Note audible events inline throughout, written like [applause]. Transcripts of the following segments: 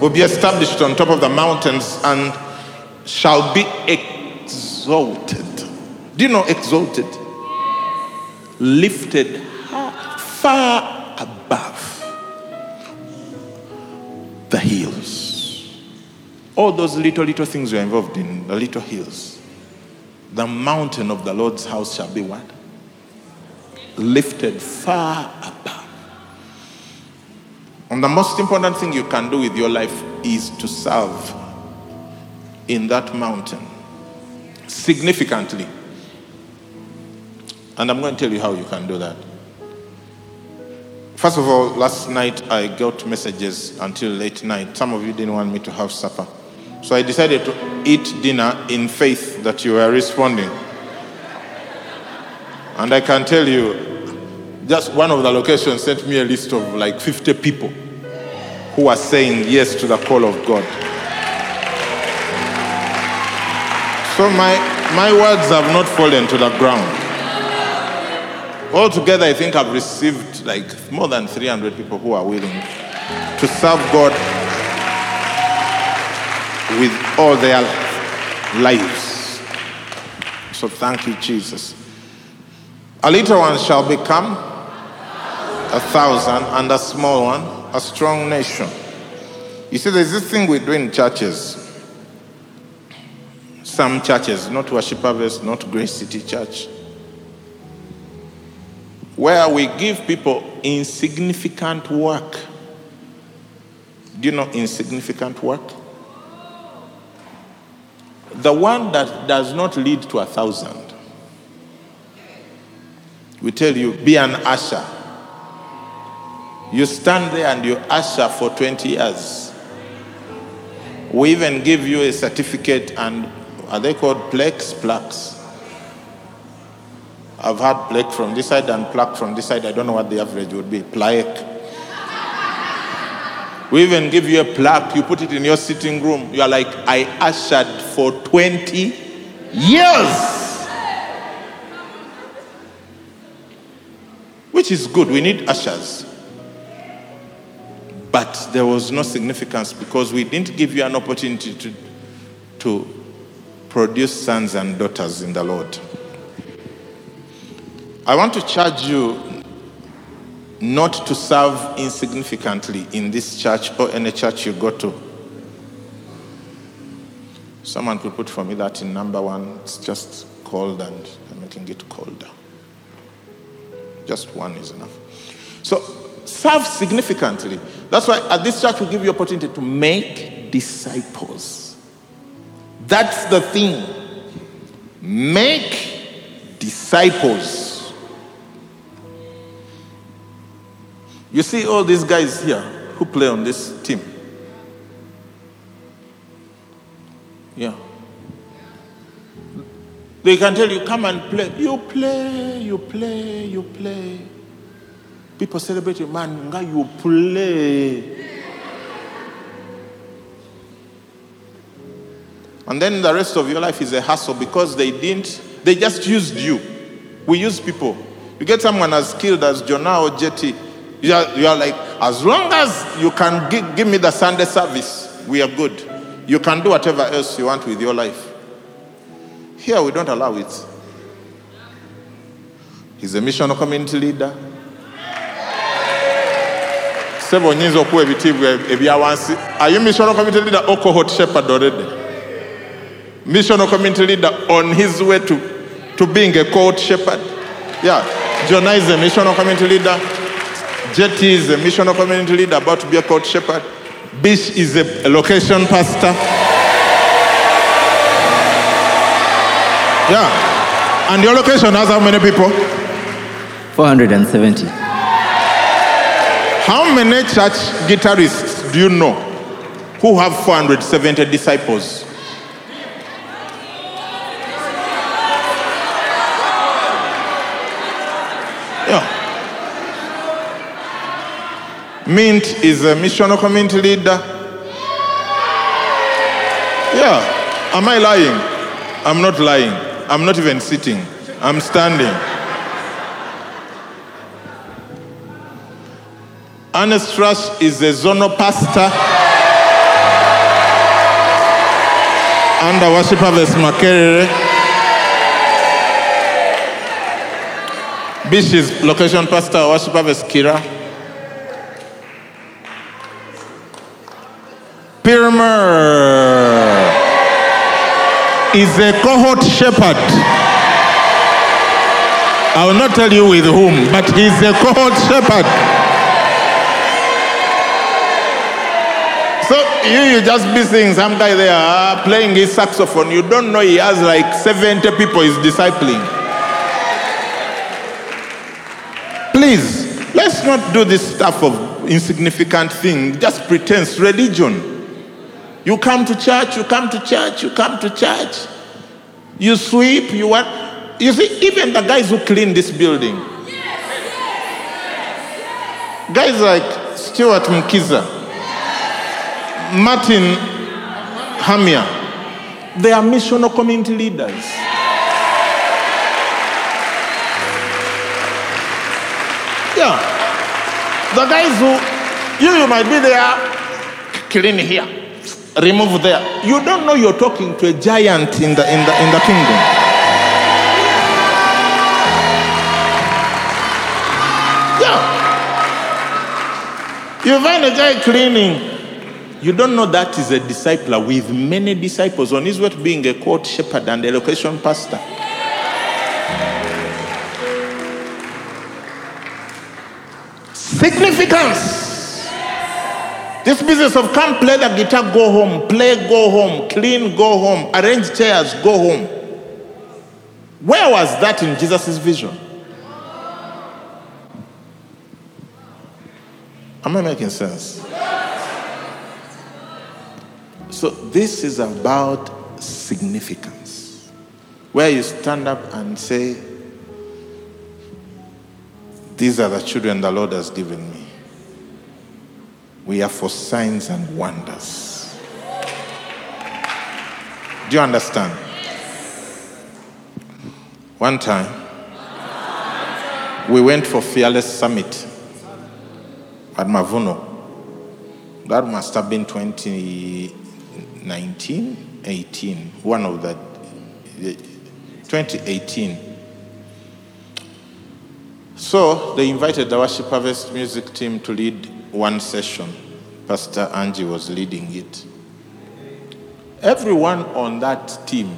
will be established on top of the mountains and shall be exalted. Do you know exalted? Lifted far above the hills. All those little, little things you're involved in, the little hills. The mountain of the Lord's house shall be what? Lifted far above. And the most important thing you can do with your life is to serve in that mountain significantly. And I'm going to tell you how you can do that. First of all, last night I got messages until late night. Some of you didn't want me to have supper. So I decided to eat dinner in faith that you were responding. And I can tell you, just one of the locations sent me a list of like 50 people who are saying yes to the call of God. So my, my words have not fallen to the ground. Altogether, I think I've received like more than 300 people who are willing to serve God with all their lives. So thank you, Jesus. A little one shall become a thousand, and a small one a strong nation. You see, there's this thing we do in churches. Some churches, not Worship Harvest, not Grace City Church, where we give people insignificant work. Do you know insignificant work? The one that does not lead to a thousand. We tell you, be an usher. You stand there and you usher for 20 years. We even give you a certificate and are they called plaques? Plaques. I've had plaque from this side and plaque from this side. I don't know what the average would be. Plaque. We even give you a plaque. You put it in your sitting room. You are like, I ushered for 20 years. Which is good. We need ushers. But there was no significance because we didn't give you an opportunity to, to produce sons and daughters in the Lord. I want to charge you not to serve insignificantly in this church or any church you go to. Someone could put for me that in number one, it's just cold and I'm making it colder. Just one is enough. So serve significantly. That's why at this church we give you opportunity to make disciples. That's the thing. Make disciples. You see all these guys here who play on this team. Yeah. They can tell you, come and play. You play, you play, you play. People celebrate you, man, nga you play. And then the rest of your life is a hassle because they didn't, they just used you. We use people. You get someone as skilled as Jonah or Jetty, you are, you are like, as long as you can give, give me the Sunday service, we are good. You can do whatever else you want with your life. Here we don't allow it. He's a missional community leader. Several nyinza okuwa ebitiibwa ebya wansi are missional community leader? Or cohort shepherd already. Missional community leader on his way to, to being a cohort shepherd. Yeah. Jonah is a missional community leader. Jetty is a missional community leader about to be a cohort shepherd. Bish is a location pastor. Yeah. And your location has how many people? 470. How many church guitarists do you know? who have 470 disciples. Yeah. Mint is a missional community leader. Yeah. Am I lying? I'm not lying. I'm not even sitting. I'm standing. Ernest Rush is a zonal pastor under Worship Harvest Makerere. Bish is location pastor, Worship Harvest Kira. Pirmer is a cohort shepherd. I will not tell you with whom, but he's a cohort shepherd. So you, you just be seeing some guy there uh, playing his saxophone. You don't know he has like 70 people he's discipling. Please, let's not do this stuff of insignificant thing, just pretense religion. You come to church, you come to church, you come to church. You sweep, you what? You see, even the guys who clean this building, guys like Stuart Mkiza, Martin Hamia, they are missional community leaders. Yeah. The guys who, you, you might be there, clean here, remove there. You don't know you're talking to a giant in the, in the, in the kingdom. Yeah. You find a guy cleaning. You don't know that is a discipler with many disciples on his way to being a cohort shepherd and a location pastor. Significance. This business of come play the guitar, go home, play, go home, clean, go home, arrange chairs, go home. Where was that in Jesus' vision? Am I making sense? So, this is about significance. Where you stand up and say, These are the children the Lord has given me. We are for signs and wonders. Do you understand? One time, we went for Fearless Summit at Mavuno. That must have been 2019, 18, one of the 2018. So they invited the Worship Harvest music team to lead one session. Pastor Angie was leading it. Everyone on that team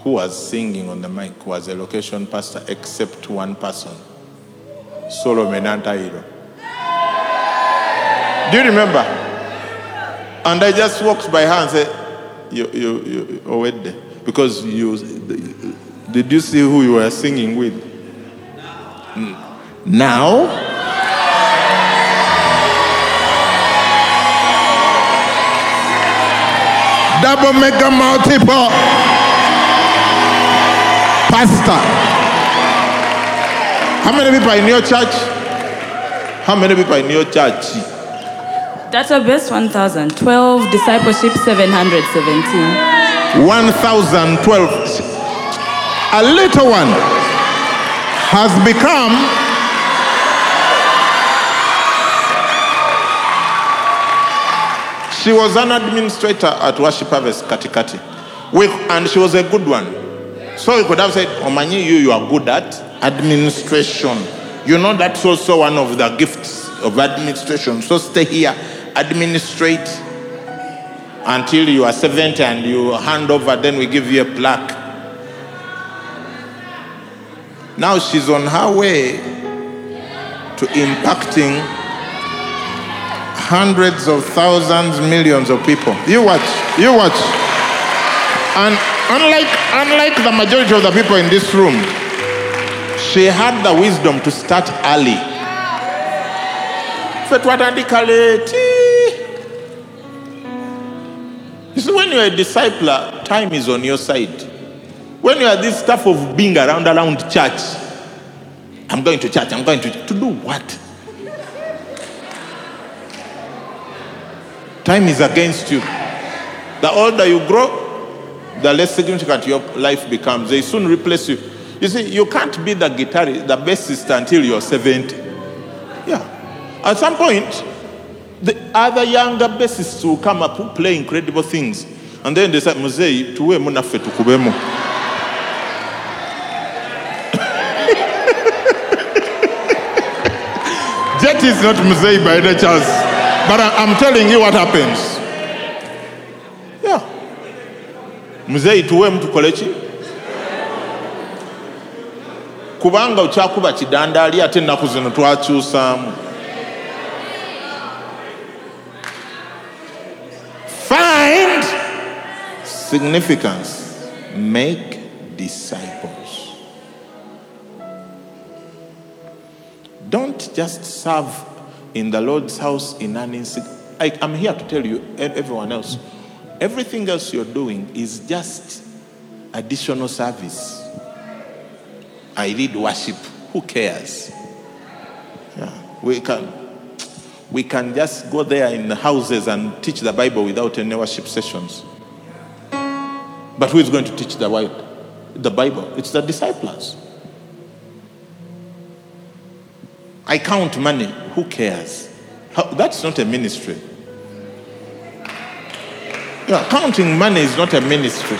who was singing on the mic was a location pastor except one person, Solomon Antairo. Do you remember? And I just walked by her and said, You, you, you, Owede, because you, did you see who you were singing with? Mm. Now? Double mega multiple pastor. How many people in your church? How many people in your church? Database 1012, discipleship 717. 1012. A little one has become she was an administrator at Worship Harvest Katikati. We, and she was a good one. So we could have said, Omanyi, you, you are good at administration. You know that's also one of the gifts of administration. So stay here, administrate until you are 70 and you hand over, then we give you a plaque. Now she's on her way to impacting hundreds of thousands, millions of people. You watch, you watch. And unlike, unlike the majority of the people in this room, she had the wisdom to start early. Fetwatandika late. You see, when you're a discipler, time is on your side. When you are this stuff of being around around church, I'm going to church, I'm going to to do what? Time is against you. The older you grow, the less significant your life becomes. They soon replace you. You see, you can't be the guitarist, the bassist until you're 70. Yeah. At some point, the other younger bassists will come up who play incredible things. And then they say, Muzei, tuwe munafe tukubemo. [laughs] Jet is not Muzei by any chance. But I'm telling you what happens. Yeah. Muzei tuwe tukoleki kubanga okyakuba kidandaali ate ennaku zino twakyusaamu significance make disciples don't just serve in the lord's house in an insig- I, i'm here to tell you everyone else everything else you're doing is just additional service I lead worship. Who cares? Yeah, we can we can just go there in the houses and teach the Bible without any worship sessions. But who is going to teach the Bible? The Bible. It's the disciples. I count money. Who cares? How, that's not a ministry. Yeah, counting money is not a ministry.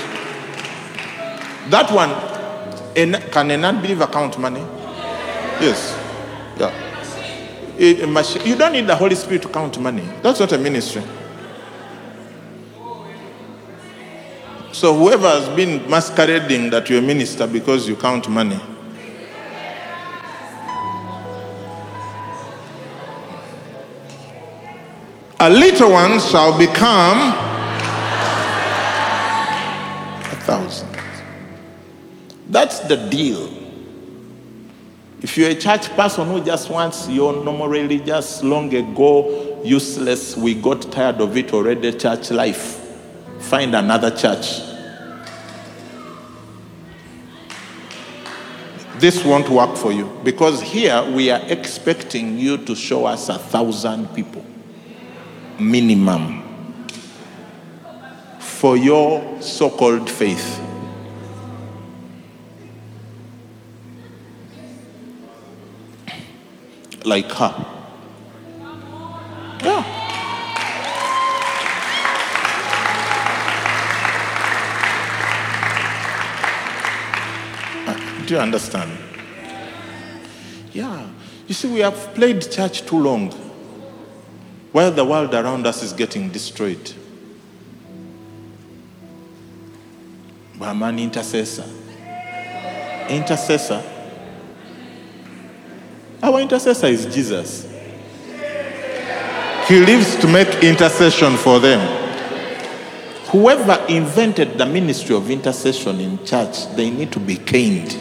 That one, can a non-believer count money? Yes. Yeah. Eh, eh, a machi- you don't need the Holy Spirit to count money. That's not a ministry. So whoever has been masquerading that you're a minister because you count money. A little one shall become a thousand. That's the deal. If you're a church person who just wants your normal religious, long ago, useless, we got tired of it already, church life, find another church. This won't work for you because here we are expecting you to show us a thousand people minimum for your so called faith. like her. Do you understand? Yeah. You see, we have played church too long while the world around us is getting destroyed. But I'm an intercessor. Intercessor. Our intercessor is Jesus. He lives to make intercession for them. Whoever invented the ministry of intercession in church, they need to be caned.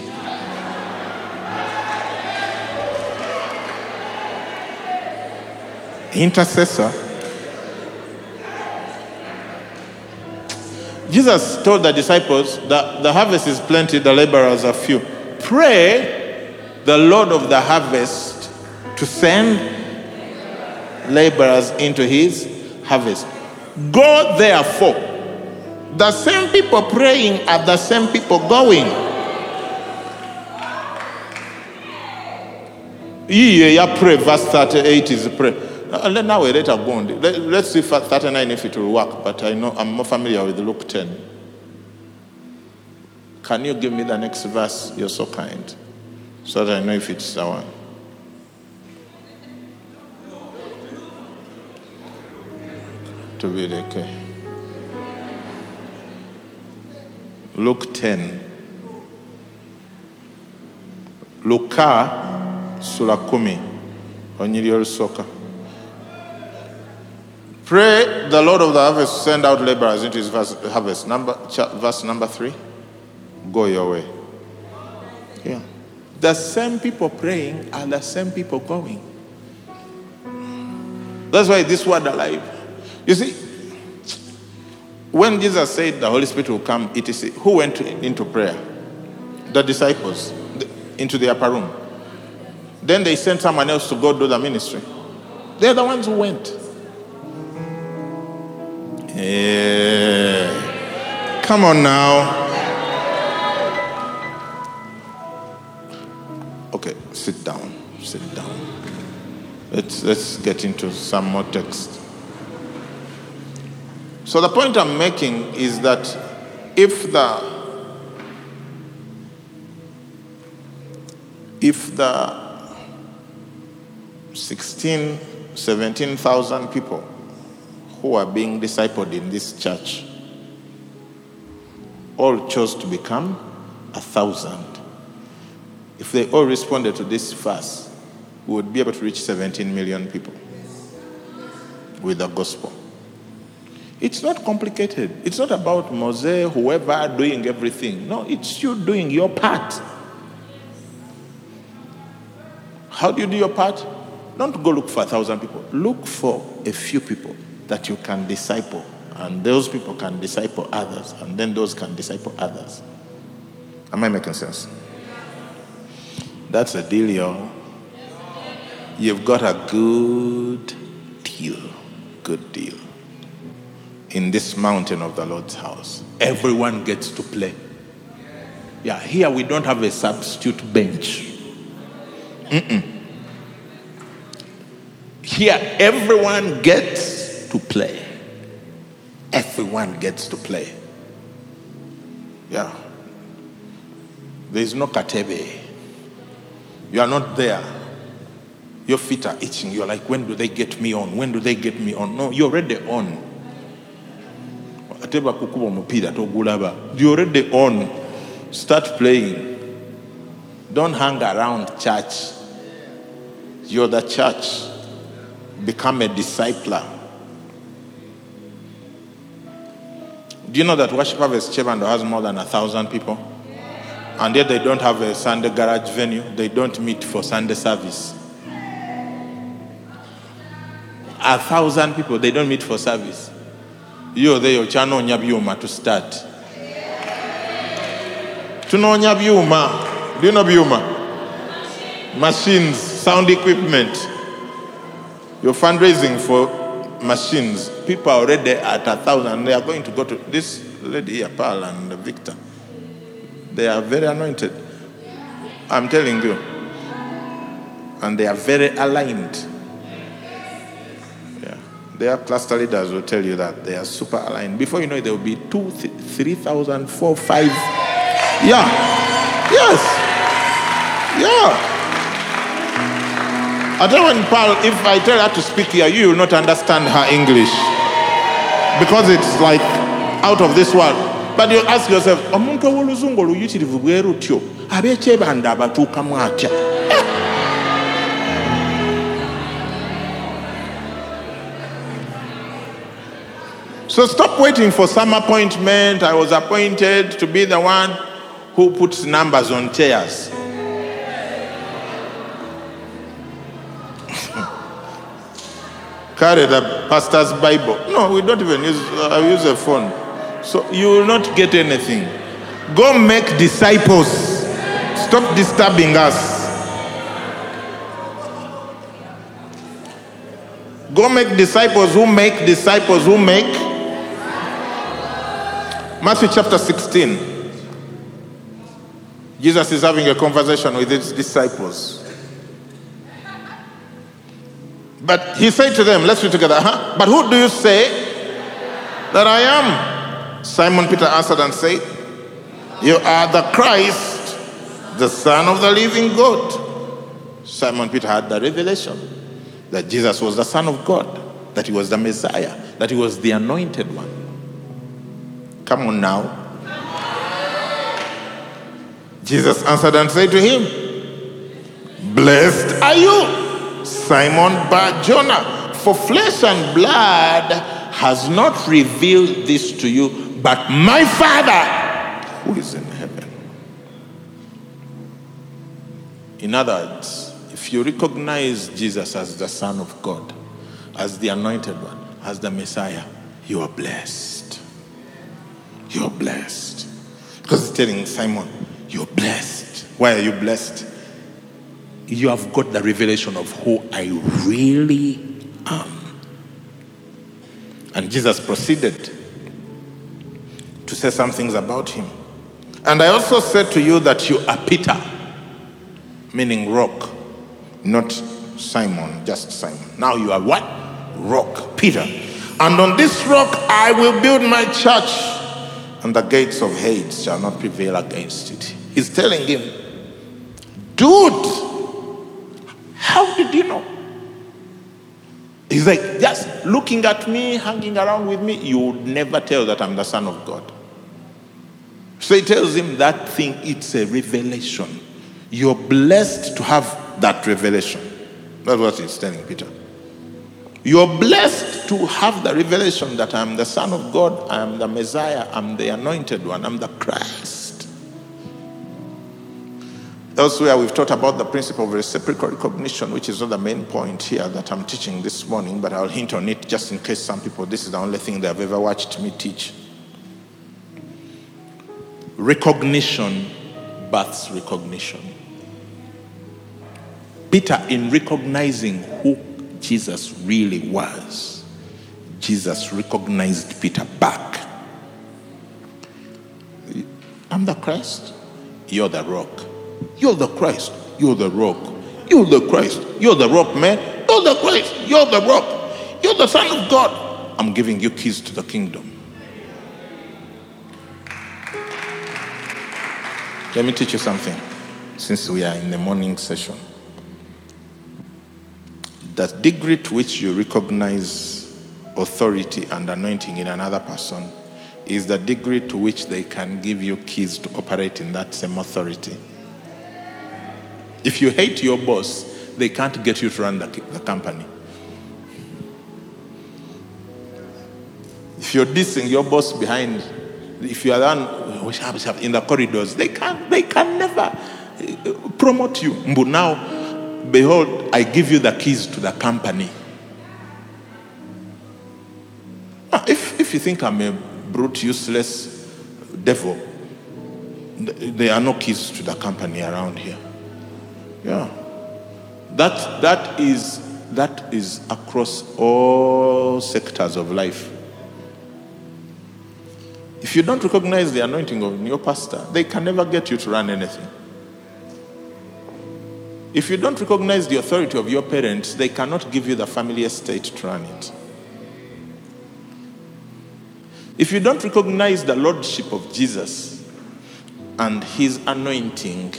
Intercessor. Jesus told the disciples that the harvest is plenty, the laborers are few. Pray the Lord of the harvest to send laborers into his harvest. Go therefore. The same people praying are the same people going. Ye ya pray, verse 38 is pray. Uh, Now we go on. Let, let's see for 39 if it will work, but I know I'm more familiar with Luke 10. Can you give me the next verse? You're so kind. So that I know if it's the one. To be okay. Luke 10. Luka sura kumi onyiri. Pray the Lord of the harvest send out laborers into his harvest. Number, verse number three. Go your way. Yeah. The same people praying are the same people going. That's why this word alive. You see, When Jesus said the Holy Spirit will come, it is who went into prayer? The disciples into the upper room. Then they sent someone else to go do the ministry. They're the ones who went. Yeah. Come on now. Okay, sit down. Sit down. Let's, let's get into some more text. So, the point I'm making is that if the if the 16, 17,000 people who are being discipled in this church all chose to become a thousand, if they all responded to this verse, we would be able to reach 17 million people with the gospel. It's not complicated. It's not about Moses, whoever doing everything. No, it's you doing your part. How do you do your part? Don't go look for a thousand people. Look for a few people that you can disciple, and those people can disciple others, and then those can disciple others. Am I making sense? That's a deal, y'all. You've got a good deal. Good deal. In this mountain of the Lord's house, everyone gets to play. Yeah, here we don't have a substitute bench. Here, everyone gets to play. Everyone gets to play. Yeah. There is no katebe. You are not there. Your feet are itching. You're like, when do they get me on? When do they get me on? No, you're already on. Ate bakukuba omupiira togulaba. You're already on. Start playing. Don't hang around church. You're the church. Become a discipler. Do you know that Worship Harvest Kyebando has more than a thousand people? And yet they don't have a Sunday garage venue. They don't meet for Sunday service. A thousand people, they don't meet for service. You're there, chanoonya byuma to start. Tunoonya byuma. Do you know byuma? Machines, sound equipment. You're fundraising for machines. People are already at a thousand. They are going to go to this lady here, Pearl and Victor. They are very anointed. I'm telling you. And they are very aligned. Yeah. Their cluster leaders will tell you that they are super aligned. Before you know it, there will be two, th- three thousand, four, five. Yeah. Yes. Yeah. I tell when Paul, if I tell her to speak here, you will not understand her English. Because it's like out of this world. But you ask yourself, omuntu ow'oluzungu oluyitirivu bwe rutyo abeekyebanda abatuukamu atya [laughs] So stop waiting for some appointment. I was appointed to be the one who puts numbers on chairs. Carry the pastor's Bible. No, we don't even use. I use a phone, so you will not get anything. Go make disciples. Stop disturbing us. Go make disciples who make disciples who make. Matthew chapter 16. Jesus is having a conversation with his disciples. But he said to them, let's read together, huh? But who do you say that I am? Simon Peter answered and said, You are the Christ, the Son of the living God. Simon Peter had the revelation that Jesus was the Son of God, that he was the Messiah, that he was the anointed one. Come on now. Jesus answered and said to him, Blessed are you, Simon Bar Jonah, for flesh and blood has not revealed this to you, but my Father who is in heaven. In other words, if you recognize Jesus as the Son of God, as the anointed one, as the Messiah, you are blessed. You're blessed. Because he's telling Simon, You're blessed. Why are you blessed? You have got the revelation of who I really am. And Jesus proceeded to say some things about him. And I also said to you that you are Peter, meaning rock, not Simon, just Simon. Now you are what? Rock, Peter. And on this rock I will build my church, and the gates of Hades shall not prevail against it. He's telling him, dude, you know? He's like, just looking at me, hanging around with me, you would never tell that I'm the Son of God. So he tells him that thing, it's a revelation. You're blessed to have that revelation. That's what he's telling Peter. You're blessed to have the revelation that I'm the Son of God, I am the Messiah, I'm the anointed one, I'm the Christ. Elsewhere, we've taught about the principle of reciprocal recognition, which is not the main point here that I'm teaching this morning, but I'll hint on it just in case some people, this is the only thing they have ever watched me teach. Recognition births recognition. Peter, in recognizing who Jesus really was, Jesus recognized Peter back. I'm the Christ. You're the rock. You're the Christ. You're the rock. You're the Christ. You're the rock, man. You're the Christ. You're the rock. You're the Son of God. I'm giving you keys to the kingdom. Let me teach you something since we are in the morning session. The degree to which you recognize authority and anointing in another person is the degree to which they can give you keys to operate in that same authority. If you hate your boss, they can't get you to run the, the company. If you're dissing your boss behind, if you are the in the corridors, they can they can never uh, promote you. But now, behold, I give you the keys to the company. If, if you think I'm a brute, useless devil, there are no keys to the company around here. Yeah. That, that, is, that is across all sectors of life. If you don't recognize the anointing of your pastor, they can never get you to run anything. If you don't recognize the authority of your parents, they cannot give you the family estate to run it. If you don't recognize the lordship of Jesus and his anointing,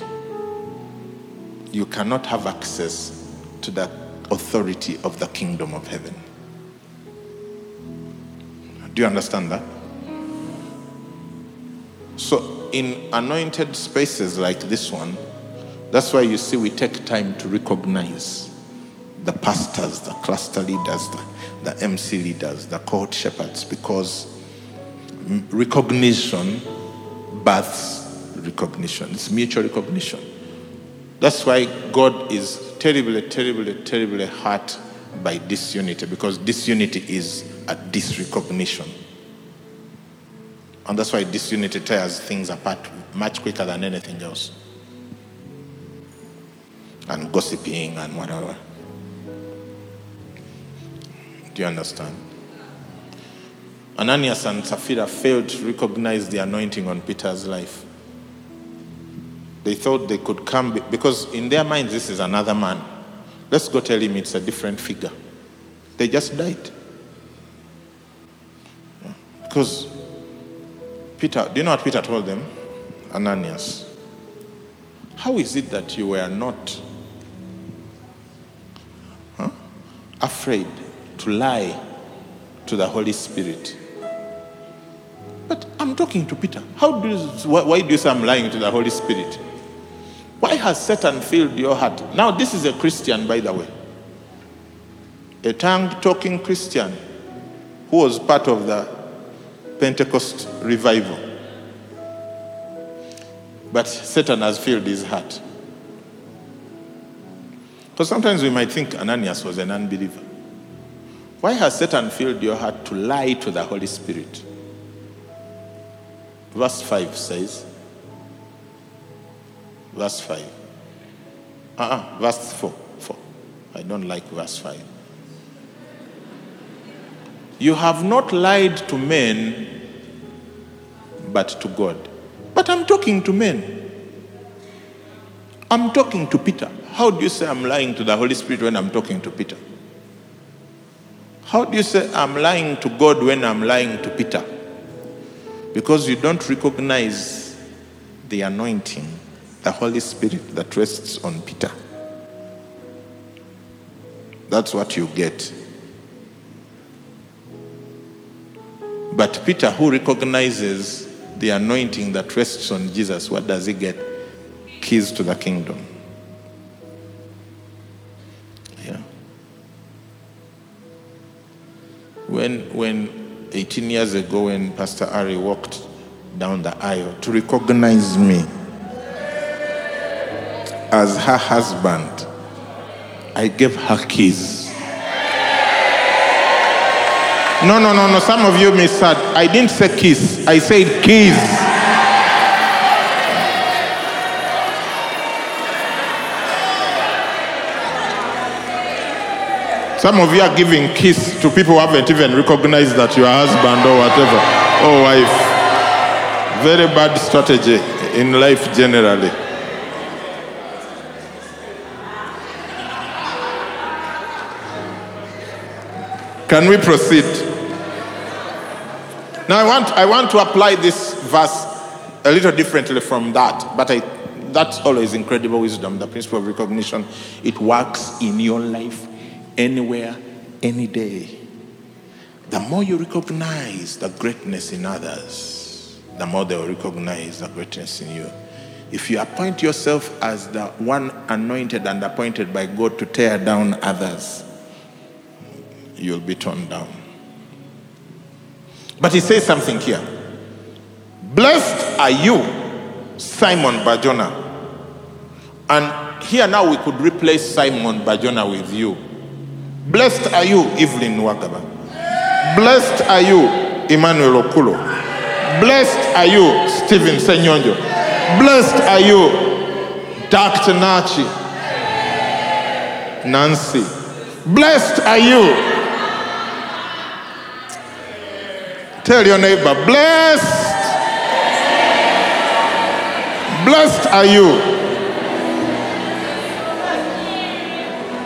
you cannot have access to the authority of the kingdom of heaven. Do you understand that? So, in anointed spaces like this one, that's why you see we take time to recognize the pastors, the cluster leaders, the, the MC leaders, the cohort shepherds, because recognition births recognition. It's mutual recognition. That's why God is terribly, terribly, terribly hurt by disunity, because disunity is a disrecognition. And that's why disunity tears things apart much quicker than anything else. And gossiping and whatever. Do you understand? Ananias and Sapphira failed to recognize the anointing on Peter's life. They thought they could come because in their minds this is another man. Let's go tell him it's a different figure. They just died. Because Peter, do you know what Peter told them? Ananias, how is it that you were not huh, afraid to lie to the Holy Spirit? But I'm talking to Peter. How do you, why do you say I'm lying to the Holy Spirit? Why has Satan filled your heart? Now, this is a Christian, by the way. A tongue talking Christian who was part of the Pentecost revival. But Satan has filled his heart. Because sometimes we might think Ananias was an unbeliever. Why has Satan filled your heart to lie to the Holy Spirit? Verse 5 says, verse 5. Uh-uh, verse 4. 4. I don't like verse 5. You have not lied to men, but to God. But I'm talking to men. I'm talking to Peter. How do you say I'm lying to the Holy Spirit when I'm talking to Peter? How do you say I'm lying to God when I'm lying to Peter? Because you don't recognize the anointing, the Holy Spirit that rests on Peter. That's what you get. But Peter, who recognizes the anointing that rests on Jesus, what does he get? Keys to the kingdom. Yeah. When, when 18 years ago, when Pastor Ari walked down the aisle to recognize me as her husband, I gave her keys. No, no, no, no. Some of you misheard. I didn't say kiss. I said keys. Some of you are giving kiss to people who haven't even recognized that you are husband or whatever, or wife. Very bad strategy in life generally. Can we proceed? Now I want, I want to apply this verse a little differently from that, but I, that's always incredible wisdom, the principle of recognition. It works in your life, anywhere, any day. The more you recognize the greatness in others, the more they will recognize the greatness in you. If you appoint yourself as the one anointed and appointed by God to tear down others, you'll be torn down. But he says something here. Blessed are you, Simon Bar Jonah. And here now we could replace Simon Bar Jonah with you. Blessed are you, Evelyn Wagaba. Blessed are you, Emmanuel Okulo. Blessed are you, Stephen Senyonjo. Blessed are you, Dr. Nachi. Nancy. Blessed are you, Tell your neighbor, blessed. Blessed are you.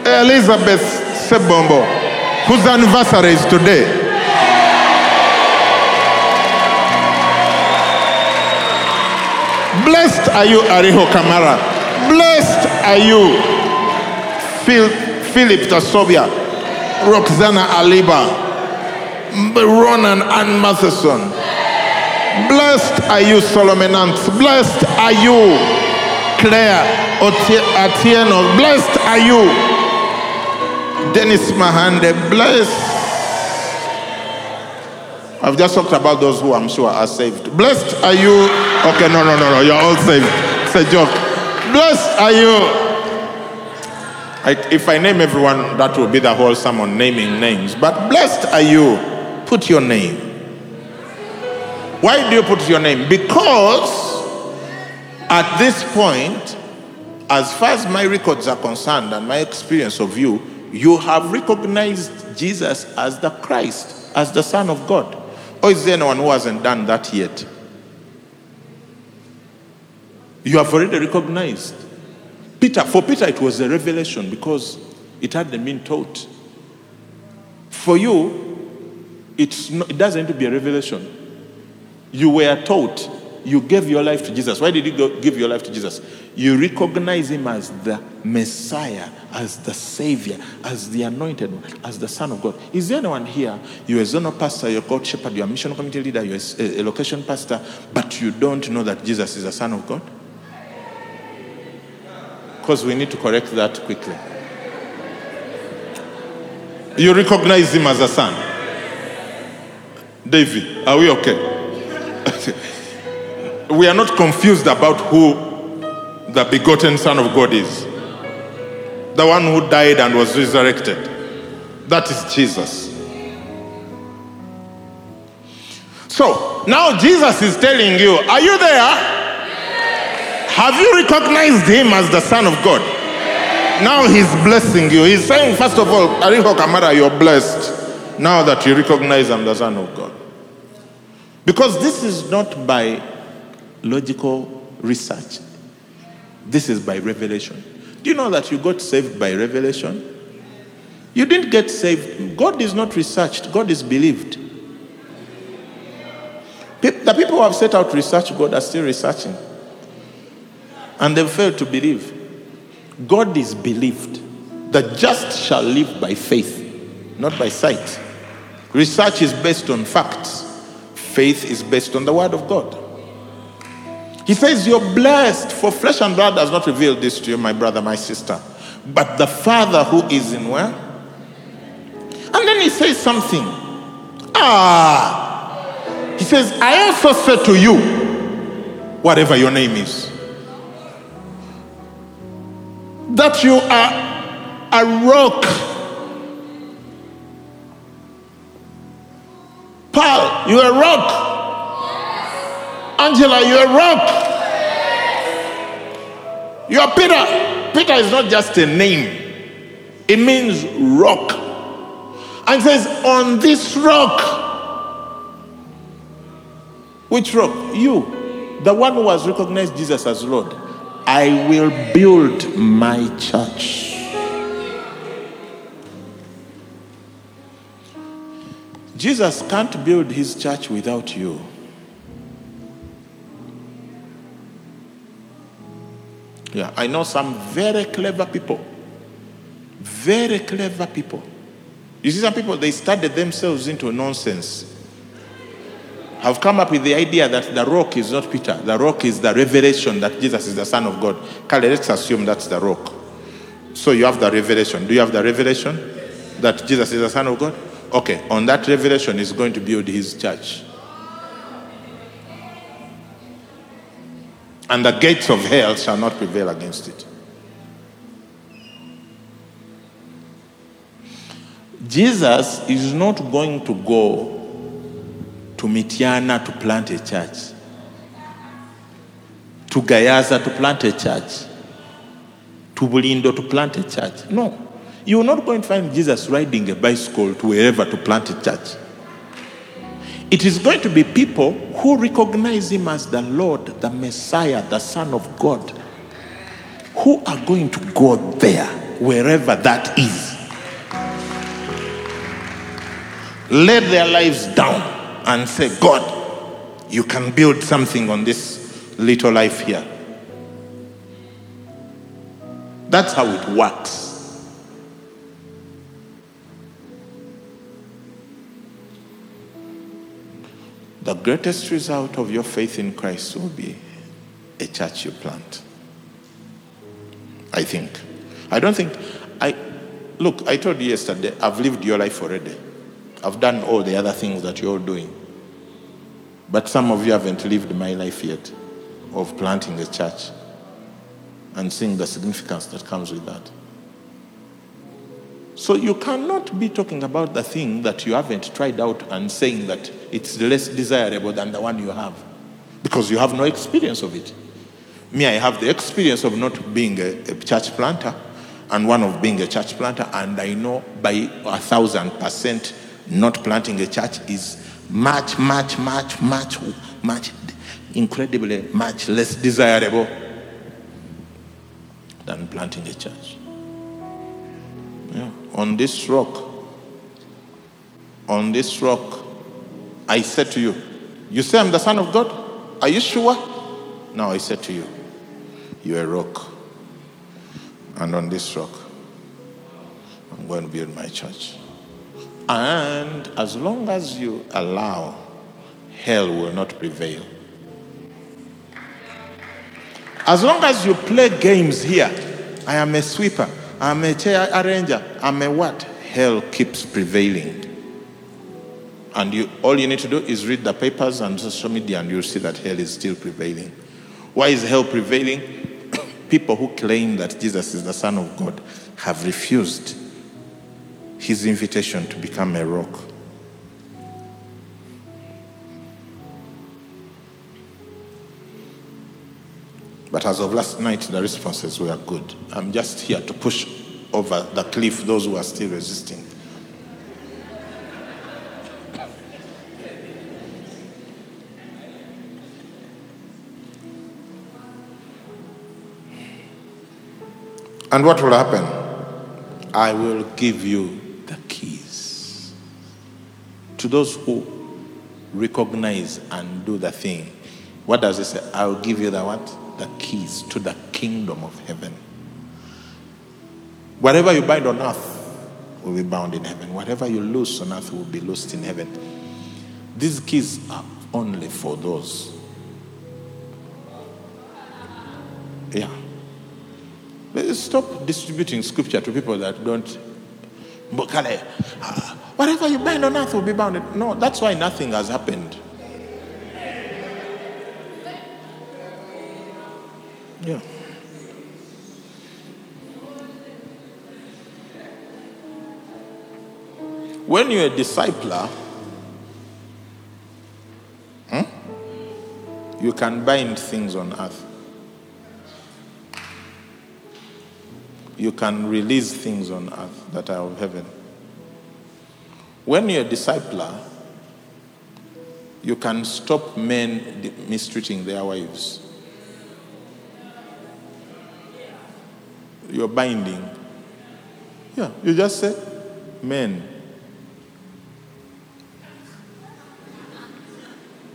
Elizabeth Sebombo, whose anniversary is today. Blessed are you, Ariho Kamara. Blessed are you, Phil, Philip Tasobia, Roxana Aliba, Ronan and Matheson. Blessed are you, Solomon Ants. Blessed are you, Claire Atieno. Blessed are you, Dennis Mahande. Blessed. I've just talked about those who I'm sure are saved. Blessed are you. Okay, no, no, no, no. You're all saved. It's a joke. Blessed are you. I, if I name everyone, that will be the whole sermon, naming names. But blessed are you. Put your name. Why do you put your name? Because at this point, as far as my records are concerned and my experience of you, you have recognized Jesus as the Christ, as the Son of God. Or is there anyone who hasn't done that yet? You have already recognized. Peter, for Peter, it was a revelation because it hadn't been taught. For you, it's it doesn't need to be a revelation. You were taught. You gave your life to Jesus. Why did you go, give your life to Jesus? You recognize him as the Messiah, as the Savior, as the Anointed One, as the Son of God. Is there anyone here? You're a zonal pastor, you're called shepherd, you're a mission committee leader, you're a, a location pastor, but you don't know that Jesus is the Son of God? Because we need to correct that quickly. You recognize him as a son. Davy, are we okay? [laughs] we are not confused about who the begotten Son of God is. The one who died and was resurrected. That is Jesus. So, now Jesus is telling you, are you there? Have you recognized him as the Son of God? Now he's blessing you. He's saying, first of all, Ariho Kamara, you're blessed now that you recognize I'm the Son of God. Because this is not by logical research, this is by revelation. Do you know that you got saved by revelation? You didn't get saved. God is not researched, God is believed. The people who have set out research God are still researching. And they've failed to believe. God is believed. The just shall live by faith, not by sight. Research is based on facts, faith is based on the word of God. He says, You're blessed, for flesh and blood does not reveal this to you, my brother, my sister, but the Father who is in where? And then he says something. Ah, he says, I also said to you, whatever your name is, that you are a rock. Paul, you're a rock. Angela, you're a rock. You're Peter. Peter is not just a name, it means rock. And says, On this rock, which rock? You, the one who has recognized Jesus as Lord. I will build my church. Jesus can't build his church without you. Yeah, I know some very clever people. Very clever people. You see, some people, they studied themselves into nonsense have come up with the idea that the rock is not Peter. The rock is the revelation that Jesus is the Son of God. Kale, let's assume that's the rock. So you have the revelation. Do you have the revelation that Jesus is the Son of God? Okay, on that revelation, he's going to build his church. And the gates of hell shall not prevail against it. Jesus is not going to go to Mityana to plant a church, to Gayaza to plant a church, to Bulindo to plant a church. No. You're not going to find Jesus riding a bicycle to wherever to plant a church. It is going to be people who recognize him as the Lord, the Messiah, the Son of God, who are going to go there, wherever that is. Lay their lives down and say, God, you can build something on this little life here. That's how it works. The greatest result of your faith in Christ will be a church you plant. I think. I don't think I look, I told you yesterday, I've lived your life already. I've done all the other things that you're doing. But some of you haven't lived my life yet of planting a church and seeing the significance that comes with that. So you cannot be talking about the thing that you haven't tried out and saying that it's less desirable than the one you have because you have no experience of it. Me, I have the experience of not being a, a church planter and one of being a church planter, and I know by a thousand percent not planting a church is much, much, much, much, much, incredibly much less desirable than planting a church. On this rock, on this rock, I said to you, You say I'm the Son of God? Are you sure? Now I said to you, You're a rock. And on this rock, I'm going to build my church. And as long as you allow, hell will not prevail. As long as you play games here, I am a sweeper, I'm a chair arranger, I'm a what? Hell keeps prevailing. And you, all you need to do is read the papers and social media, and you'll see that hell is still prevailing. Why is hell prevailing? [coughs] People who claim that Jesus is the Son of God have refused his invitation to become a rock. But as of last night, the responses were good. I'm just here to push over the cliff those who are still resisting. And what will happen? I will give you the keys. To those who recognize and do the thing, what does it say? I will give you the what? The keys to the kingdom of heaven. Whatever you bind on earth will be bound in heaven. Whatever you loose on earth will be loosed in heaven. These keys are only for those. Yeah. Stop distributing scripture to people that don't. Ah, Whatever you bind on earth will be bound. No, that's why nothing has happened. Yeah. When you're a discipler, hmm, you can bind things on earth. You can release things on earth that are of heaven. When you're a discipler, you can stop men mistreating their wives. You're binding. Yeah, you just say, men.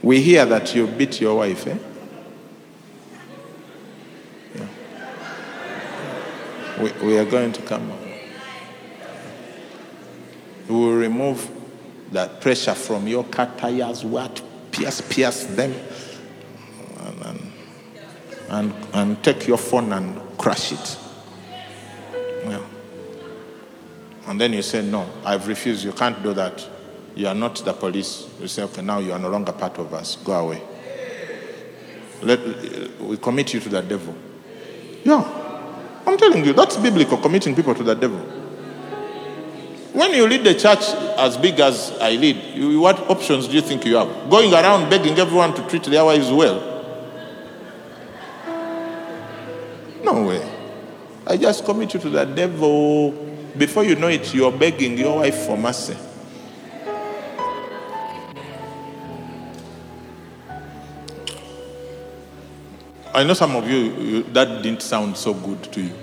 We hear that you beat your wife, eh? Yeah. We, we are going to come. We will remove that pressure from your tires, what? Pierce, pierce them. And, and, and take your phone and crush it. And then you say, No, I've refused. You can't do that. You are not the police. You say, Okay, now you are no longer part of us. Go away. Let, we commit you to the devil. Yeah. I'm telling you, that's biblical, committing people to the devil. When you lead the church as big as I lead, you, what options do you think you have? Going around begging everyone to treat their wives well? No way. I just commit you to the devil. Before you know it, you're begging your wife for mercy. I know some of you, you, that didn't sound so good to you.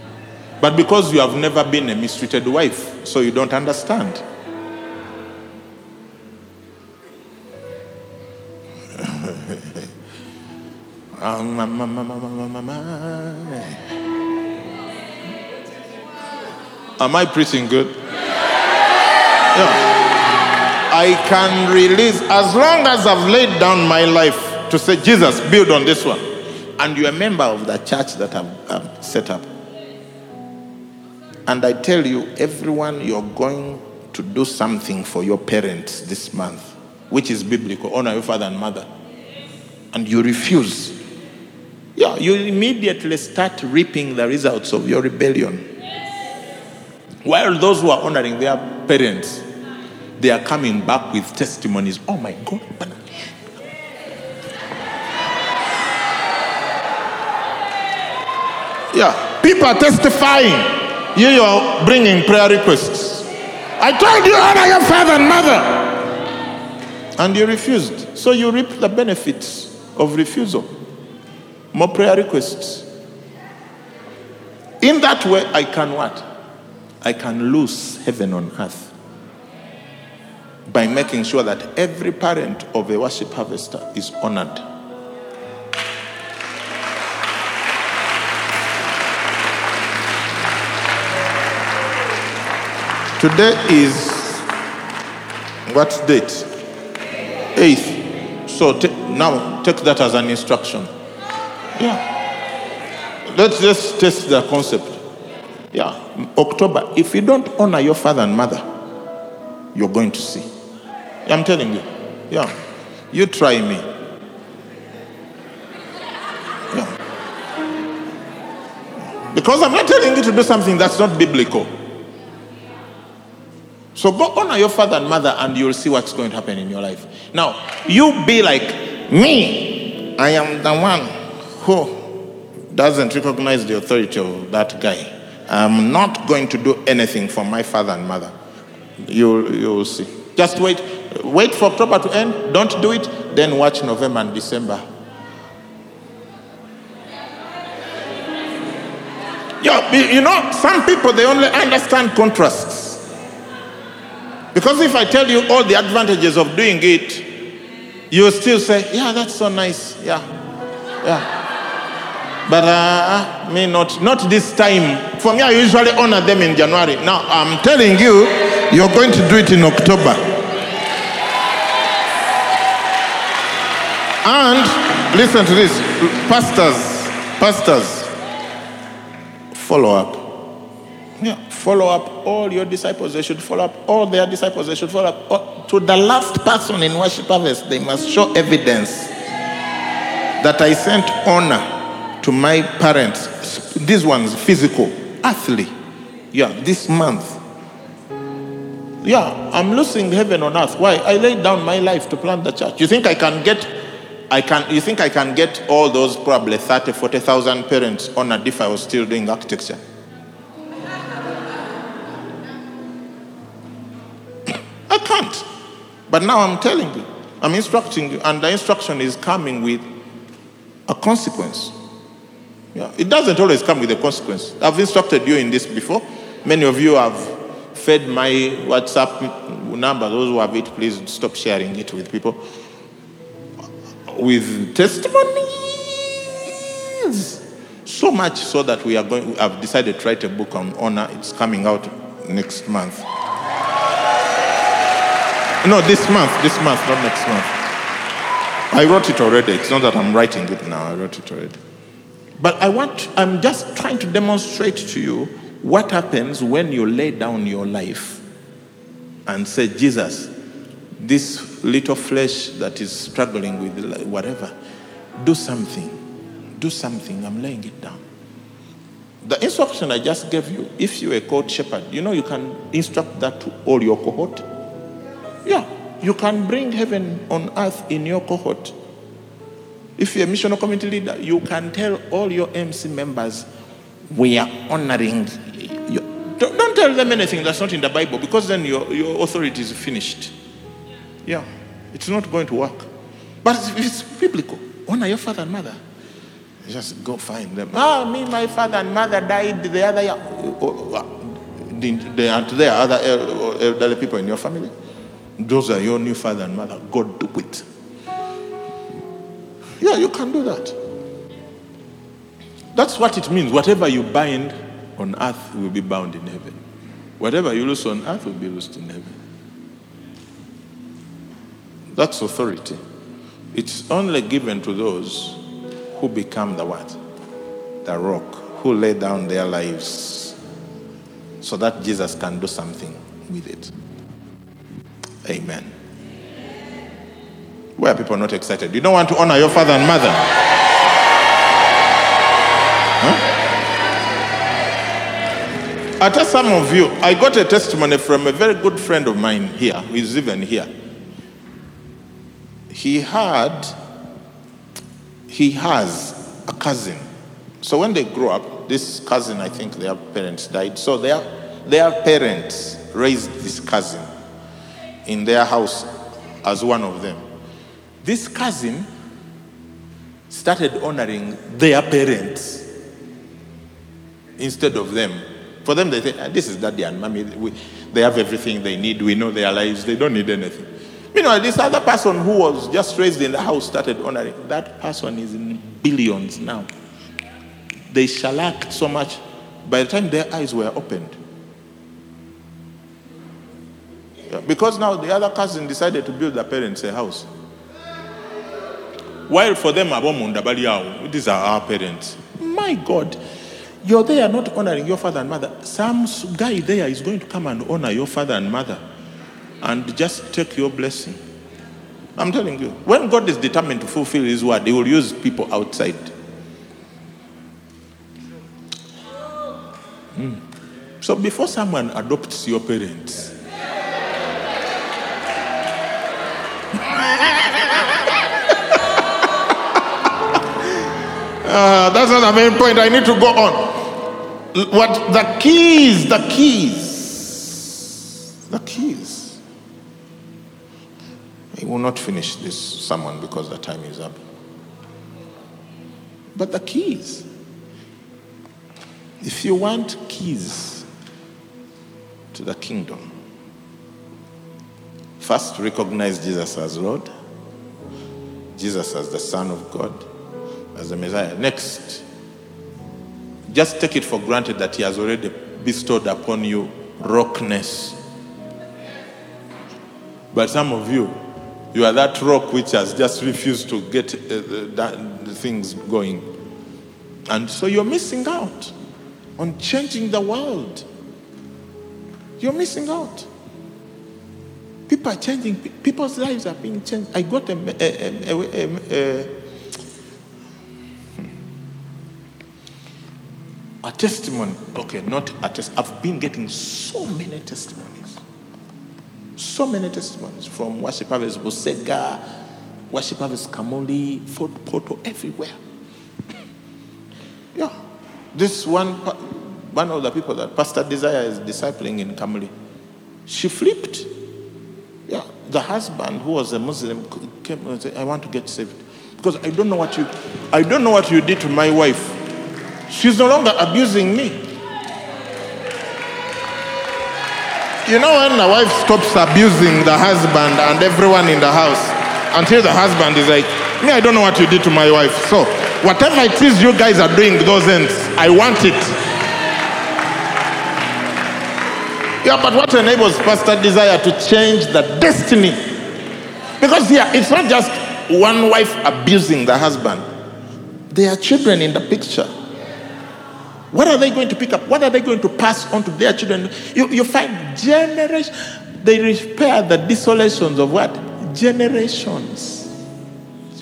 But because you have never been a mistreated wife, so you don't understand. Am I preaching good? Yeah. I can release as long as I've laid down my life to say, Jesus, build on this one. And you're a member of the church that I've, I've set up. And I tell you, everyone, you're going to do something for your parents this month, which is biblical. Honor your father and mother. And you refuse. Yeah, you immediately start reaping the results of your rebellion. While those who are honoring their parents, they are coming back with testimonies. Oh my God. Yeah, people are testifying. You are bringing prayer requests. I told you honor your father and mother. And you refused. So you reap the benefits of refusal. More prayer requests. In that way, I can what? I can lose heaven on earth by making sure that every parent of a worship harvester is honored. Today is what date? 8th. So ta- now take that as an instruction. Yeah. Let's just test the concept. Yeah. October. If you don't honor your father and mother, you're going to see. I'm telling you. Yeah. You try me. Yeah. Because I'm not telling you to do something that's not biblical. So go honor your father and mother, and you'll see what's going to happen in your life. Now, you be like me. I am the one who doesn't recognize the authority of that guy, I'm not going to do anything for my father and mother. You you'll see. Just wait. Wait for October to end. Don't do it. Then watch November and December. Yeah, you know, some people they only understand contrasts. Because if I tell you all the advantages of doing it, you still say, Yeah, that's so nice. Yeah. Yeah. But uh, me not not this time. For me, I usually honor them in January. Now I'm telling you, you're going to do it in October. And listen to this, pastors, pastors, follow up. Yeah, follow up all your disciples. They should follow up all their disciples. They should follow up all, to the last person in worship harvest. They must show evidence that I sent honor to my parents. this ones, physical, earthly. Yeah, this month. Yeah, I'm losing heaven on earth. Why? I laid down my life to plant the church. You think I can get I can you think I can get all those probably 30, 40,000 parents honored if I was still doing architecture? I can't. But now I'm telling you, I'm instructing you, and the instruction is coming with a consequence. Yeah. It doesn't always come with a consequence. I've instructed you in this before. Many of you have fed my WhatsApp number. Those who have it, please stop sharing it with people. With testimonies. So much so that we are going, have decided to write a book on honor. It's coming out next month. No, this month, this month, not next month. I wrote it already. It's not that I'm writing it now, I wrote it already. But I want, I'm just trying to demonstrate to you what happens when you lay down your life and say, Jesus, this little flesh that is struggling with whatever, do something. Do something. I'm laying it down. The instruction I just gave you, if you're a cohort shepherd, you know you can instruct that to all your cohort. Yeah, you can bring heaven on earth in your cohort. If you're a missional community leader, you can tell all your MC members, we are honoring you. Don't, tell them anything that's not in the Bible because then your, your authority is finished. Yeah, it's not going to work. But it's biblical, honor your father and mother. Just go find them. Ah, me, my father and mother died the other year. There there other elderly people in your family. Those are your new father and mother. God do it. Yeah, you can do that. That's what it means. Whatever you bind on earth will be bound in heaven. Whatever you loose on earth will be loosed in heaven. That's authority. It's only given to those who become the what? The rock, who lay down their lives so that Jesus can do something with it. Amen. Why are people not excited? You don't want to honor your father and mother. Huh? I tell some of you, I got a testimony from a very good friend of mine here, who is even here. He had, he has a cousin. So when they grew up, this cousin, I think their parents died. So their, their parents raised this cousin in their house as one of them. This cousin started honoring their parents instead of them. For them, they say, ah, This is daddy and mommy. We, they have everything they need. We know their lives. They don't need anything. Meanwhile, this other person who was just raised in the house started honoring. That person is in billions now. They shellacked so much. By the time their eyes were opened, because now the other cousin decided to build their parents a house. While for them, these are our parents. My God, you're there not honoring your father and mother. Some guy there is going to come and honor your father and mother and just take your blessing. I'm telling you, when God is determined to fulfill His word, He will use people outside. Mm. So before someone adopts your parents, Uh, that's not the main point. I need to go on. What the keys, the keys, the keys. I will not finish this sermon because the time is up. But the keys. If you want keys to the kingdom, first recognize Jesus as Lord, Jesus as the Son of God, as the Messiah. Next, just take it for granted that He has already bestowed upon you rockness. But some of you, you are that rock which has just refused to get uh, that- the things going. And so you're missing out on changing the world. You're missing out. People are changing, people's lives are being changed. I got a, a, a, a, a, testimony. Okay, not a test. I've been getting so many testimonies. So many testimonies from Worship Harvest Busega, Worship Harvest Kamoli, Fort Portal, everywhere. Yeah. This one, one of the people that Pastor Desire is discipling in Kamali, she flipped. Yeah. The husband, who was a Muslim, came and said, I want to get saved. Because I don't know what you I don't know what you did to my wife. She's no longer abusing me. You know when the wife stops abusing the husband and everyone in the house until the husband is like, me, I don't know what you did to my wife. So whatever it is you guys are doing those ends, I want it. Yeah, but what enables Pastor Desire to change the destiny? Because here, it's not just one wife abusing the husband. There are children in the picture. What are they going to pick up? What are they going to pass on to their children? You, you find generations, they repair the desolations of what? Generations.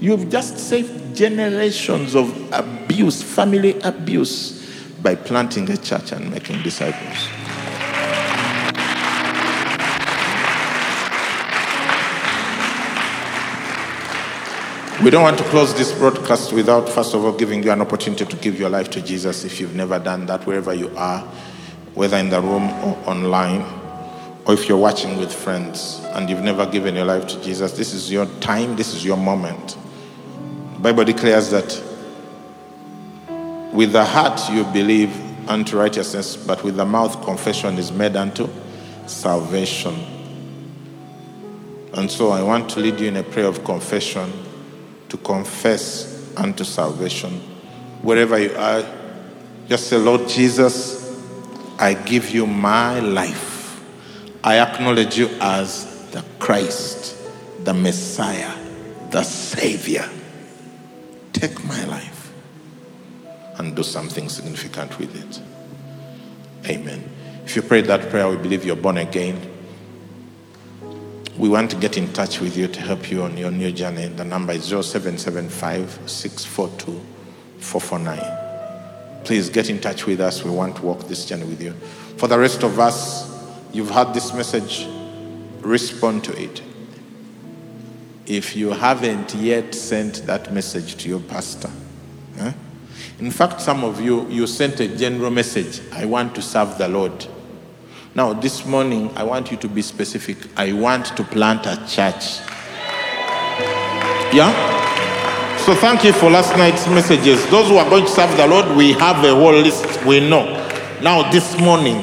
You've just saved generations of abuse, family abuse, by planting a church and making disciples. We don't want to close this broadcast without, first of all, giving you an opportunity to give your life to Jesus if you've never done that, wherever you are, whether in the room or online, or if you're watching with friends and you've never given your life to Jesus. This is your time, this is your moment. The Bible declares that with the heart you believe unto righteousness, but with the mouth confession is made unto salvation. And so I want to lead you in a prayer of confession to confess unto salvation. Wherever you are, just say, Lord Jesus, I give you my life. I acknowledge you as the Christ, the Messiah, the Savior. Take my life and do something significant with it. Amen. If you prayed that prayer, we believe you're born again. We want to get in touch with you to help you on your new journey. The number is 0775 642 449. Please get in touch with us. We want to walk this journey with you. For the rest of us, you've had this message, respond to it. If you haven't yet sent that message to your pastor, huh? in fact, some of you, you sent a general message I want to serve the Lord. Now, this morning, I want you to be specific. I want to plant a church. Yeah? So, thank you for last night's messages. Those who are going to serve the Lord, we have a whole list. We know. Now, this morning,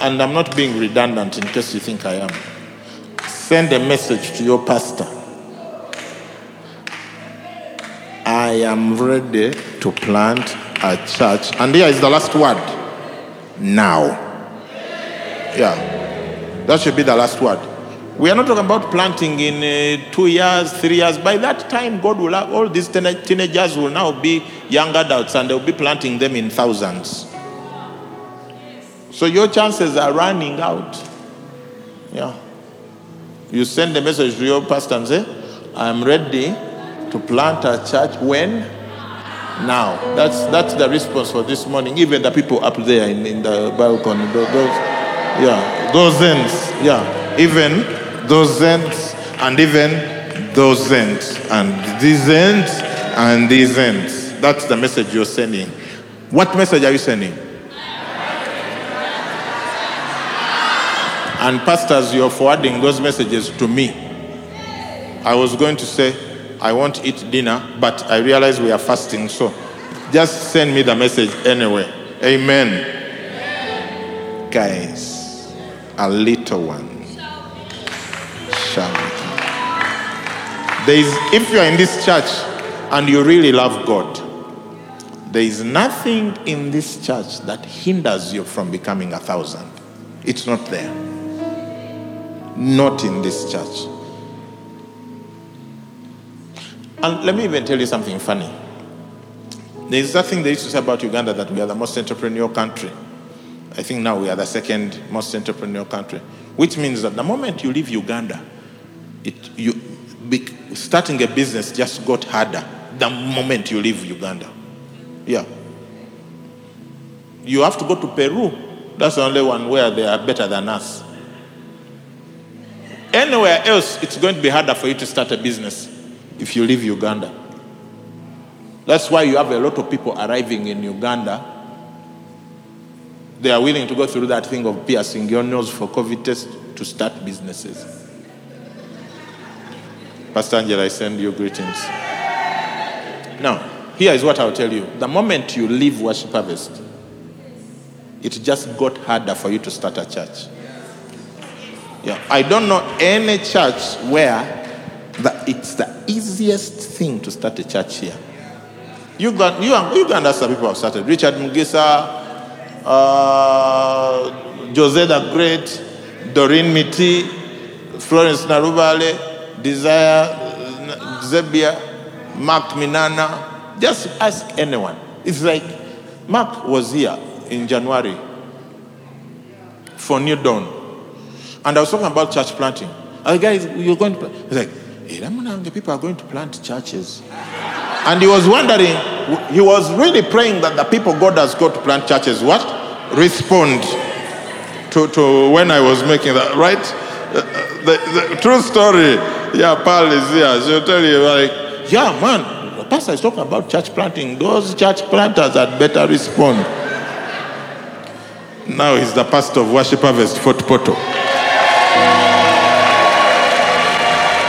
and I'm not being redundant in case you think I am, send a message to your pastor. I am ready to plant a church. And here is the last word now. Yeah. That should be the last word. We are not talking about planting in uh, two years, three years. By that time, God will have all these teen- teenagers will now be young adults and they'll be planting them in thousands. So your chances are running out. Yeah. You send a message to your pastor and say, I'm ready to plant a church when? Now. That's that's the response for this morning. Even the people up there in, in the balcony, tho- those, yeah, those ends, yeah, even those ends, and even those ends, and these ends, and these ends. That's the message you're sending. What message are you sending? And pastors, you're forwarding those messages to me. I was going to say, I want to eat dinner, but I realize we are fasting, so just send me the message anyway. Amen. Guys, a little one shall. There is, if you are in this church and you really love God, there is nothing in this church that hinders you from becoming a thousand. It's not there. Not in this church. And let me even tell you something funny. There is that thing they used to say about Uganda that we are the most entrepreneurial country. I think now we are the second most entrepreneurial country, which means that the moment you leave Uganda, it, you, be, starting a business just got harder the moment you leave Uganda. Yeah. You have to go to Peru. That's the only one where they are better than us. Anywhere else, it's going to be harder for you to start a business if you leave Uganda. That's why you have a lot of people arriving in Uganda. They are willing to go through that thing of piercing your nose for COVID test to start businesses. Pastor Angela, I send you greetings. Now, here is what I'll tell you. The moment you leave Worship Harvest, it just got harder for you to start a church. Yeah, I don't know any church where the, it's the easiest thing to start a church here. You got you, Uganda some people have started. Richard Mugisa, uh, Jose the Great, Doreen Miti, Florence Narubale, Desire Zebia, Mark Minana. Just ask anyone. It's like Mark was here in January for New Dawn. And I was talking about church planting. I guys, you're going to He's like, hey, the people are going to plant churches. And he was wondering, he was really praying that the people God has got to plant churches, what? Respond to, to when I was making that, right? Uh, the, the true story. Yeah, Paul is here. She'll tell you, like, yeah, man, the pastor is talking about church planting. Those church planters had better respond. Now he's the pastor of Worship Harvest, Fort Portal.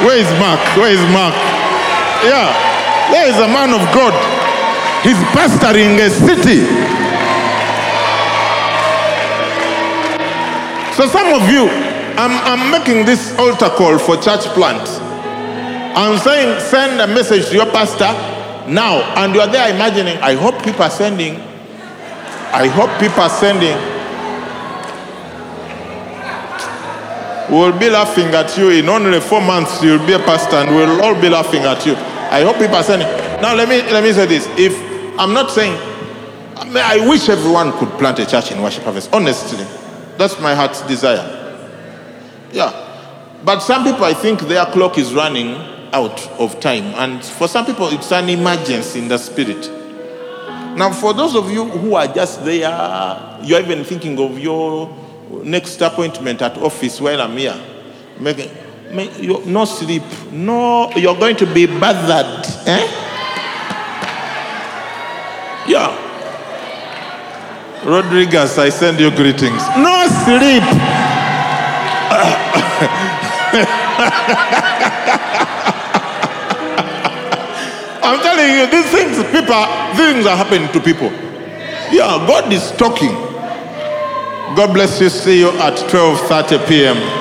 Where is Mark? Where is Mark? Yeah. There is a man of God. He's pastoring a city. So some of you, I'm, I'm making this altar call for church plants. I'm saying send a message to your pastor now. And you're there imagining, I hope people are sending. I hope people are sending. We'll be laughing at you. In only four months, you'll be a pastor, and we'll all be laughing at you. I hope people are saying Now let me let me say this. If I'm not saying I, mean, I wish everyone could plant a church in worship harvest. Honestly, that's my heart's desire. Yeah. But some people I think their clock is running out of time. And for some people it's an emergency in the spirit. Now for those of you who are just there, you're even thinking of your next appointment at office while I'm here. No sleep. No, you're going to be bothered. Eh? Yeah. Rodriguez, I send you greetings. No sleep. I'm telling you, these things, people, things are happening to people. Yeah, God is talking. God bless you. See you at 12:30 p.m.